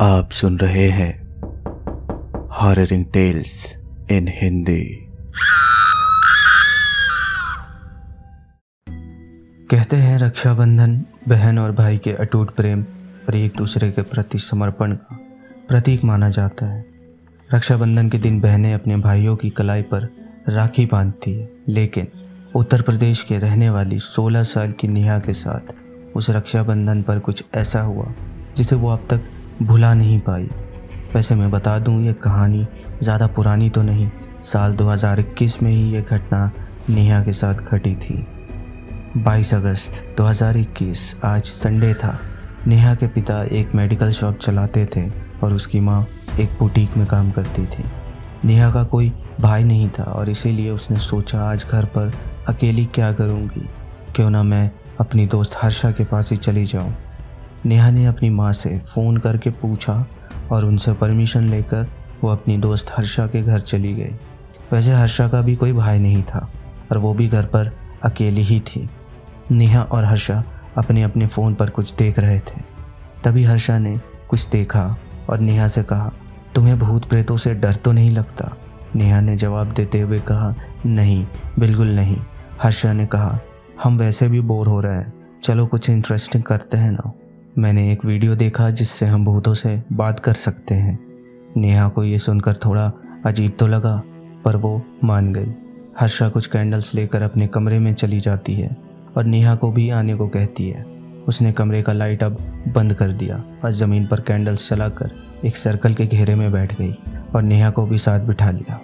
आप सुन रहे हैं हॉररिंग टेल्स इन हिंदी कहते हैं रक्षाबंधन, बहन और भाई के अटूट प्रेम और एक दूसरे के प्रति समर्पण का प्रतीक माना जाता है। रक्षाबंधन के दिन बहनें अपने भाइयों की कलाई पर राखी बांधती है, लेकिन उत्तर प्रदेश के रहने वाली 16 साल की नेहा के साथ उस रक्षाबंधन पर कुछ ऐसा हुआ जिसे वो अब तक भुला नहीं पाई। वैसे मैं बता दूँ, ये कहानी ज़्यादा पुरानी तो नहीं। साल 2021 में ही ये घटना नेहा के साथ घटी थी। 22 अगस्त 2021 आज संडे था। नेहा के पिता एक मेडिकल शॉप चलाते थे और उसकी माँ एक बुटीक में काम करती थी। नेहा का कोई भाई नहीं था और इसीलिए उसने सोचा, आज घर पर अकेली क्या करूँगी? क्यों ना मैं अपनी दोस्त हर्षा के पास ही चली जाऊँ? नेहा ने अपनी माँ से फ़ोन करके पूछा और उनसे परमिशन लेकर वो अपनी दोस्त हर्षा के घर चली गई। वैसे हर्षा का भी कोई भाई नहीं था और वो भी घर पर अकेली ही थी। नेहा और हर्षा अपने अपने फ़ोन पर कुछ देख रहे थे। तभी हर्षा ने कुछ देखा और नेहा से कहा, तुम्हें भूत प्रेतों से डर तो नहीं लगता? नेहा ने जवाब देते हुए कहा, नहीं, बिल्कुल नहीं। हर्षा ने कहा, हम वैसे भी बोर हो रहे हैं। चलो कुछ इंटरेस्टिंग करते हैं ना। मैंने एक वीडियो देखा जिससे हम भूतों से बात कर सकते हैं। नेहा को ये सुनकर थोड़ा अजीब तो लगा, पर वो मान गई। हर्षा कुछ कैंडल्स लेकर अपने कमरे में चली जाती है और नेहा को भी आने को कहती है। उसने कमरे का लाइट अब बंद कर दिया और ज़मीन पर कैंडल्स चलाकर एक सर्कल के घेरे में बैठ गई और नेहा को भी साथ बिठा लिया।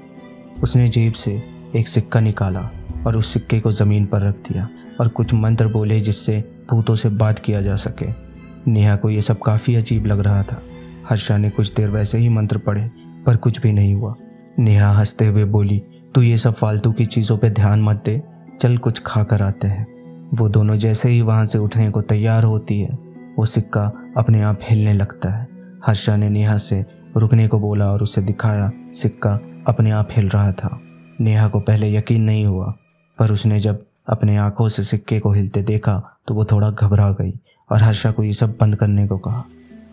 उसने जेब से एक सिक्का निकाला और उस सिक्के को ज़मीन पर रख दिया और कुछ मंत्र बोले जिससे भूतों से बात किया जा सके। नेहा को ये सब काफ़ी अजीब लग रहा था। हर्षा ने कुछ देर वैसे ही मंत्र पढ़े, पर कुछ भी नहीं हुआ। नेहा हँसते हुए बोली, तू ये सब फालतू की चीज़ों पे ध्यान मत दे, चल कुछ खा कर आते हैं। वो दोनों जैसे ही वहाँ से उठने को तैयार होती है, वो सिक्का अपने आप हिलने लगता है। हर्षा ने नेहा से रुकने को बोला और उसे दिखाया, सिक्का अपने आप हिल रहा था। नेहा को पहले यकीन नहीं हुआ, पर उसने जब अपने आँखों से सिक्के को हिलते देखा तो वो थोड़ा घबरा गई और हर्षा को ये सब बंद करने को कहा।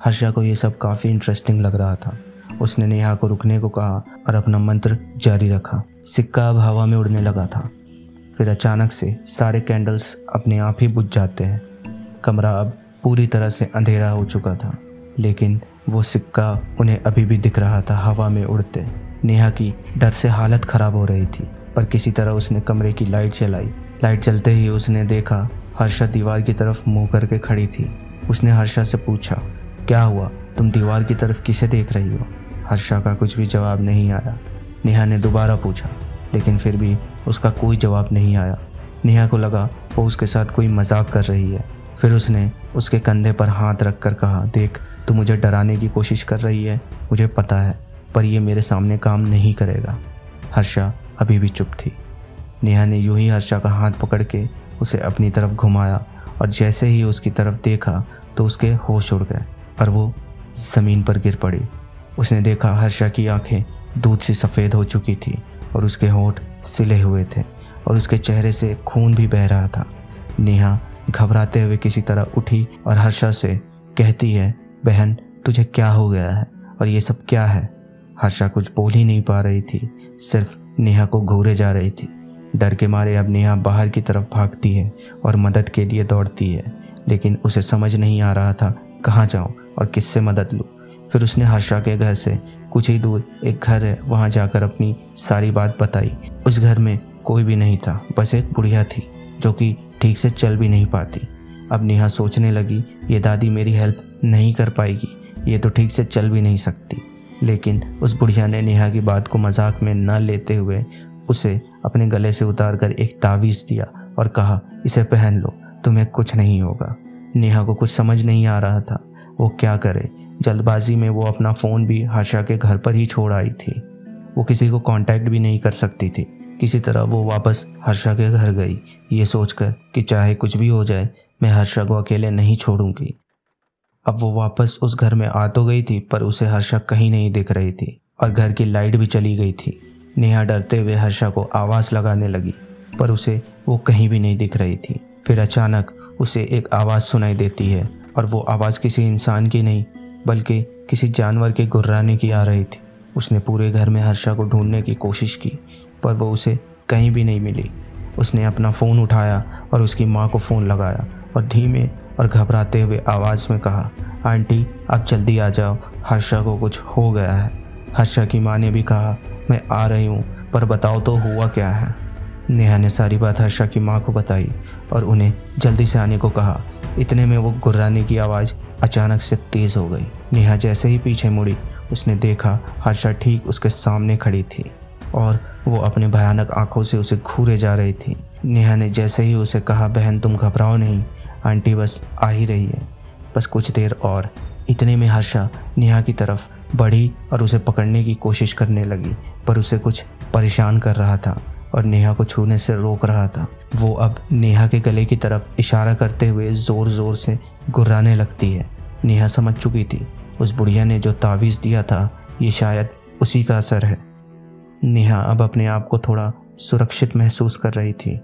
हर्षा को ये सब काफ़ी इंटरेस्टिंग लग रहा था। उसने नेहा को रुकने को कहा और अपना मंत्र जारी रखा। सिक्का अब हवा में उड़ने लगा था। फिर अचानक से सारे कैंडल्स अपने आप ही बुझ जाते हैं। कमरा अब पूरी तरह से अंधेरा हो चुका था। लेकिन वो सिक्का उन्हें अभी भी दिख रहा था हवा में उड़ते। नेहा की डर से हालत ख़राब हो रही थी, पर किसी तरह उसने कमरे की लाइट जलाई। लाइट जलते ही उसने देखा हर्षा दीवार की तरफ़ मुँह करके खड़ी थी। उसने हर्षा से पूछा, क्या हुआ? तुम दीवार की तरफ़ किसे देख रही हो? हर्षा का कुछ भी जवाब नहीं आया। नेहा ने दोबारा पूछा, लेकिन फिर भी उसका कोई जवाब नहीं आया। नेहा को लगा, वो उसके साथ कोई मज़ाक कर रही है। फिर उसने उसके कंधे पर हाथ रख कर कहा, देख, तू मुझे डराने की कोशिश कर रही है, मुझे पता है, पर यह मेरे सामने काम नहीं करेगा। हर्षा अभी भी चुप थी। नेहा ने यूँ ही हर्षा का हाथ पकड़ के उसे अपनी तरफ़ घुमाया और जैसे ही उसकी तरफ़ देखा तो उसके होश उड़ गए और वो ज़मीन पर गिर पड़ी। उसने देखा हर्षा की आँखें दूध से सफ़ेद हो चुकी थी और उसके होठ सिले हुए थे और उसके चेहरे से खून भी बह रहा था। नेहा घबराते हुए किसी तरह उठी और हर्षा से कहती है, बहन, तुझे क्या हो गया है और ये सब क्या है? हर्षा कुछ बोल ही नहीं पा रही थी, सिर्फ़ नेहा को घूरे जा रही थी। डर के मारे अब नेहा बाहर की तरफ़ भागती है और मदद के लिए दौड़ती है। लेकिन उसे समझ नहीं आ रहा था, कहाँ जाऊँ और किससे मदद लूँ? फिर उसने हर्षा के घर से कुछ ही दूर एक घर है, वहाँ जाकर अपनी सारी बात बताई। उस घर में कोई भी नहीं था, बस एक बुढ़िया थी, जो कि ठीक से चल भी नहीं पाती। अब नेहा सोचने लगी, ये दादी मेरी हेल्प नहीं कर पाएगी, ये तो ठीक से चल भी नहीं सकती। लेकिन उस बुढ़िया ने नेहा की बात को मज़ाक में न लेते हुए उसे अपने गले से उतार कर एक तावीज़ दिया और कहा, इसे पहन लो, तुम्हें कुछ नहीं होगा। नेहा को कुछ समझ नहीं आ रहा था। वो क्या करे? जल्दबाजी में वो अपना फ़ोन भी हर्षा के घर पर ही छोड़ आई थी। वो किसी को कांटेक्ट भी नहीं कर सकती थी। किसी तरह वो वापस हर्षा के घर गई। ये सोचकर कि चाहे कुछ भी हो जाए, मैं हर्षा को अकेले नहीं छोड़ूँगी। अब वो वापस उस घर में आ तो गई थी, पर उसे हर्षा कहीं नहीं दिख रही थी और घर की लाइट भी चली गई थी। नेहा डरते हुए हर्षा को आवाज़ लगाने लगी, पर उसे वो कहीं भी नहीं दिख रही थी। फिर अचानक उसे एक आवाज़ सुनाई देती है, और वो आवाज़ किसी इंसान की नहीं, बल्कि किसी जानवर के गुर्राने की आ रही थी। उसने पूरे घर में हर्षा को ढूँढने की कोशिश की, पर वो उसे कहीं भी नहीं मिली। उसने अपना फ़ोन उठाया और उसकी माँ को फ़ोन लगाया और धीमे और घबराते हुए आवाज़ में कहा, आंटी अब जल्दी आ जाओ। हर्षा को कुछ हो गया है। हर्षा की माँ ने भी कहा मैं आ रही हूँ, पर बताओ तो हुआ क्या है? नेहा ने सारी बात हर्षा की माँ को बताई और उन्हें जल्दी से आने को कहा। इतने में वो गुर्राने की आवाज़ अचानक से तेज़ हो गई। नेहा जैसे ही पीछे मुड़ी, उसने देखा हर्षा ठीक उसके सामने खड़ी थी और वो अपने भयानक आँखों से उसे घूरे जा रही थी। नेहा ने जैसे ही उसे कहा, बहन, तुम घबराओ नहीं, आंटी बस आ ही रही है। बस कुछ देर और। इतने में हर्षा नेहा की तरफ़ बढ़ी और उसे पकड़ने की कोशिश करने लगी, पर उसे कुछ परेशान कर रहा था और नेहा को छूने से रोक रहा था। वो अब नेहा के गले की तरफ़ इशारा करते हुए ज़ोर ज़ोर से गुर्राने लगती है। नेहा समझ चुकी थी, उस बुढ़िया ने जो तावीज़ दिया था, ये शायद उसी का असर है। नेहा अब अपने आप को थोड़ा सुरक्षित महसूस कर रही थी,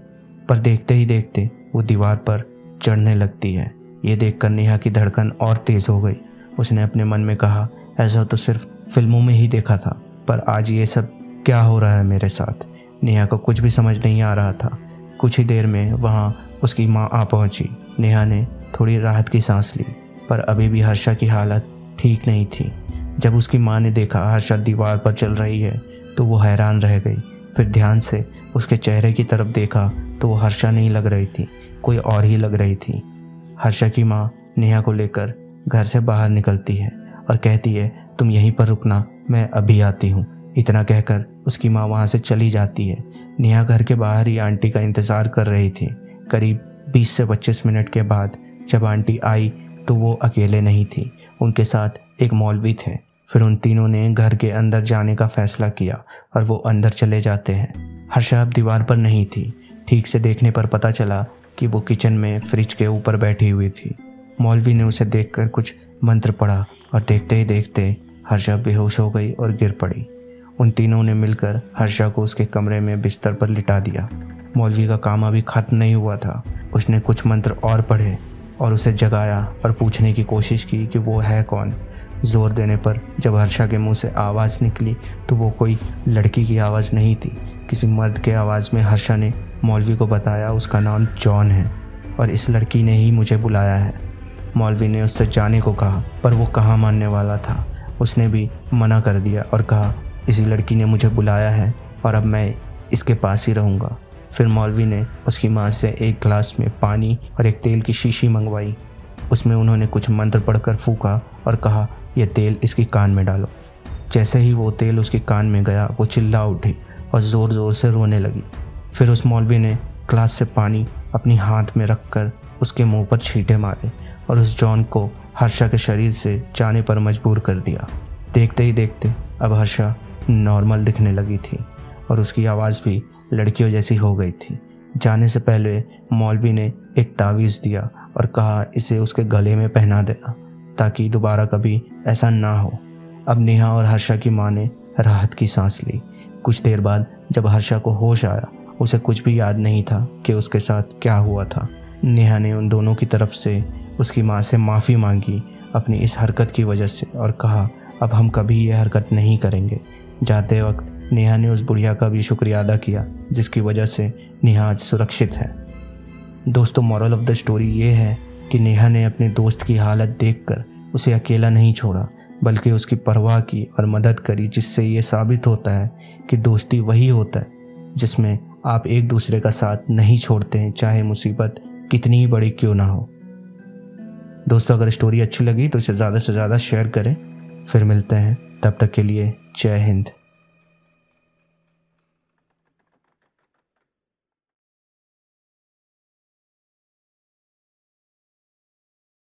पर देखते ही देखते वो दीवार पर चढ़ने लगती है। ये देखकर नेहा की धड़कन और तेज़ हो गई। उसने अपने मन में कहा ऐसा तो सिर्फ़ फ़िल्मों में ही देखा था, पर आज ये सब क्या हो रहा है मेरे साथ? नेहा को कुछ भी समझ नहीं आ रहा था। कुछ ही देर में वहाँ उसकी माँ आ पहुँची। नेहा ने थोड़ी राहत की सांस ली, पर अभी भी हर्षा की हालत ठीक नहीं थी। जब उसकी माँ ने देखा हर्षा दीवार पर चल रही है तो वो हैरान रह गई। फिर ध्यान से उसके चेहरे की तरफ़ देखा तो वो हर्षा नहीं लग रही थी, कोई और ही लग रही थी। हर्षा की माँ नेहा को लेकर घर से बाहर निकलती है। और कहती है, तुम यहीं पर रुकना, मैं अभी आती हूँ। इतना कहकर उसकी माँ वहाँ से चली जाती है। नेहा घर के बाहर ही आंटी का इंतज़ार कर रही थी। करीब 20 से 25 मिनट के बाद जब आंटी आई तो वो अकेले नहीं थी। उनके साथ एक मौलवी थे। फिर उन तीनों ने घर के अंदर जाने का फैसला किया और वो अंदर चले जाते हैं। हर्षा अब दीवार पर नहीं थी। ठीक से देखने पर पता चला कि वो किचन में फ्रिज के ऊपर बैठी हुई थी। मौलवी ने उसे देखकर कुछ मंत्र पढ़ा और देखते ही देखते हर्षा बेहोश हो गई और गिर पड़ी। उन तीनों ने मिलकर हर्षा को उसके कमरे में बिस्तर पर लिटा दिया। मौलवी का काम अभी खत्म नहीं हुआ था। उसने कुछ मंत्र और पढ़े और उसे जगाया और पूछने की कोशिश की कि वो है कौन। ज़ोर देने पर जब हर्षा के मुँह से आवाज़ निकली तो वो कोई लड़की की आवाज़ नहीं थी। किसी मर्द के आवाज़ में हर्षा ने मौलवी को बताया उसका नाम जॉन है और इस लड़की ने ही मुझे बुलाया है। मौलवी ने उससे जाने को कहा, पर वो कहाँ मानने वाला था? उसने भी मना कर दिया और कहा, इसी लड़की ने मुझे बुलाया है और अब मैं इसके पास ही रहूँगा। फिर मौलवी ने उसकी माँ से एक गिलास में पानी और एक तेल की शीशी मंगवाई। उसमें उन्होंने कुछ मंत्र पढ़कर फूका और कहा यह तेल इसकी कान में डालो। जैसे ही वो तेल उसके कान में गया, वो चिल्ला उठी और ज़ोर ज़ोर से रोने लगी। फिर उस मौलवी ने ग्लास से पानी अपनी हाथ में रख कर उसके मुँह पर छींटे मारे और उस जॉन को हर्षा के शरीर से जाने पर मजबूर कर दिया। देखते ही देखते अब हर्षा नॉर्मल दिखने लगी थी और उसकी आवाज़ भी लड़कियों जैसी हो गई थी। जाने से पहले मौलवी ने एक तावीज़ दिया और कहा, इसे उसके गले में पहना देना, ताकि दोबारा कभी ऐसा ना हो। अब नेहा और हर्षा की माँ ने राहत की सांस ली। कुछ देर बाद जब हर्षा को होश आया, उसे कुछ भी याद नहीं था कि उसके साथ क्या हुआ था। नेहा ने उन दोनों की तरफ़ से उसकी माँ से माफ़ी मांगी अपनी इस हरकत की वजह से और कहा, अब हम कभी यह हरकत नहीं करेंगे। जाते वक्त नेहा ने उस बुढ़िया का भी शुक्रिया अदा किया, जिसकी वजह से नेहा आज सुरक्षित है। दोस्तों मॉरल ऑफ़ द स्टोरी ये है कि नेहा ने अपने दोस्त की हालत देखकर उसे अकेला नहीं छोड़ा, बल्कि उसकी परवाह की और मदद करी, जिससे ये साबित होता है कि दोस्ती वही होता है, जिसमें आप एक दूसरे का साथ नहीं छोड़ते हैं, चाहे मुसीबत कितनी ही बड़ी क्यों ना हो। दोस्तों, अगर स्टोरी अच्छी लगी तो इसे ज़्यादा से ज़्यादा शेयर करें। फिर मिलते हैं। तब तक के लिए जय हिंद।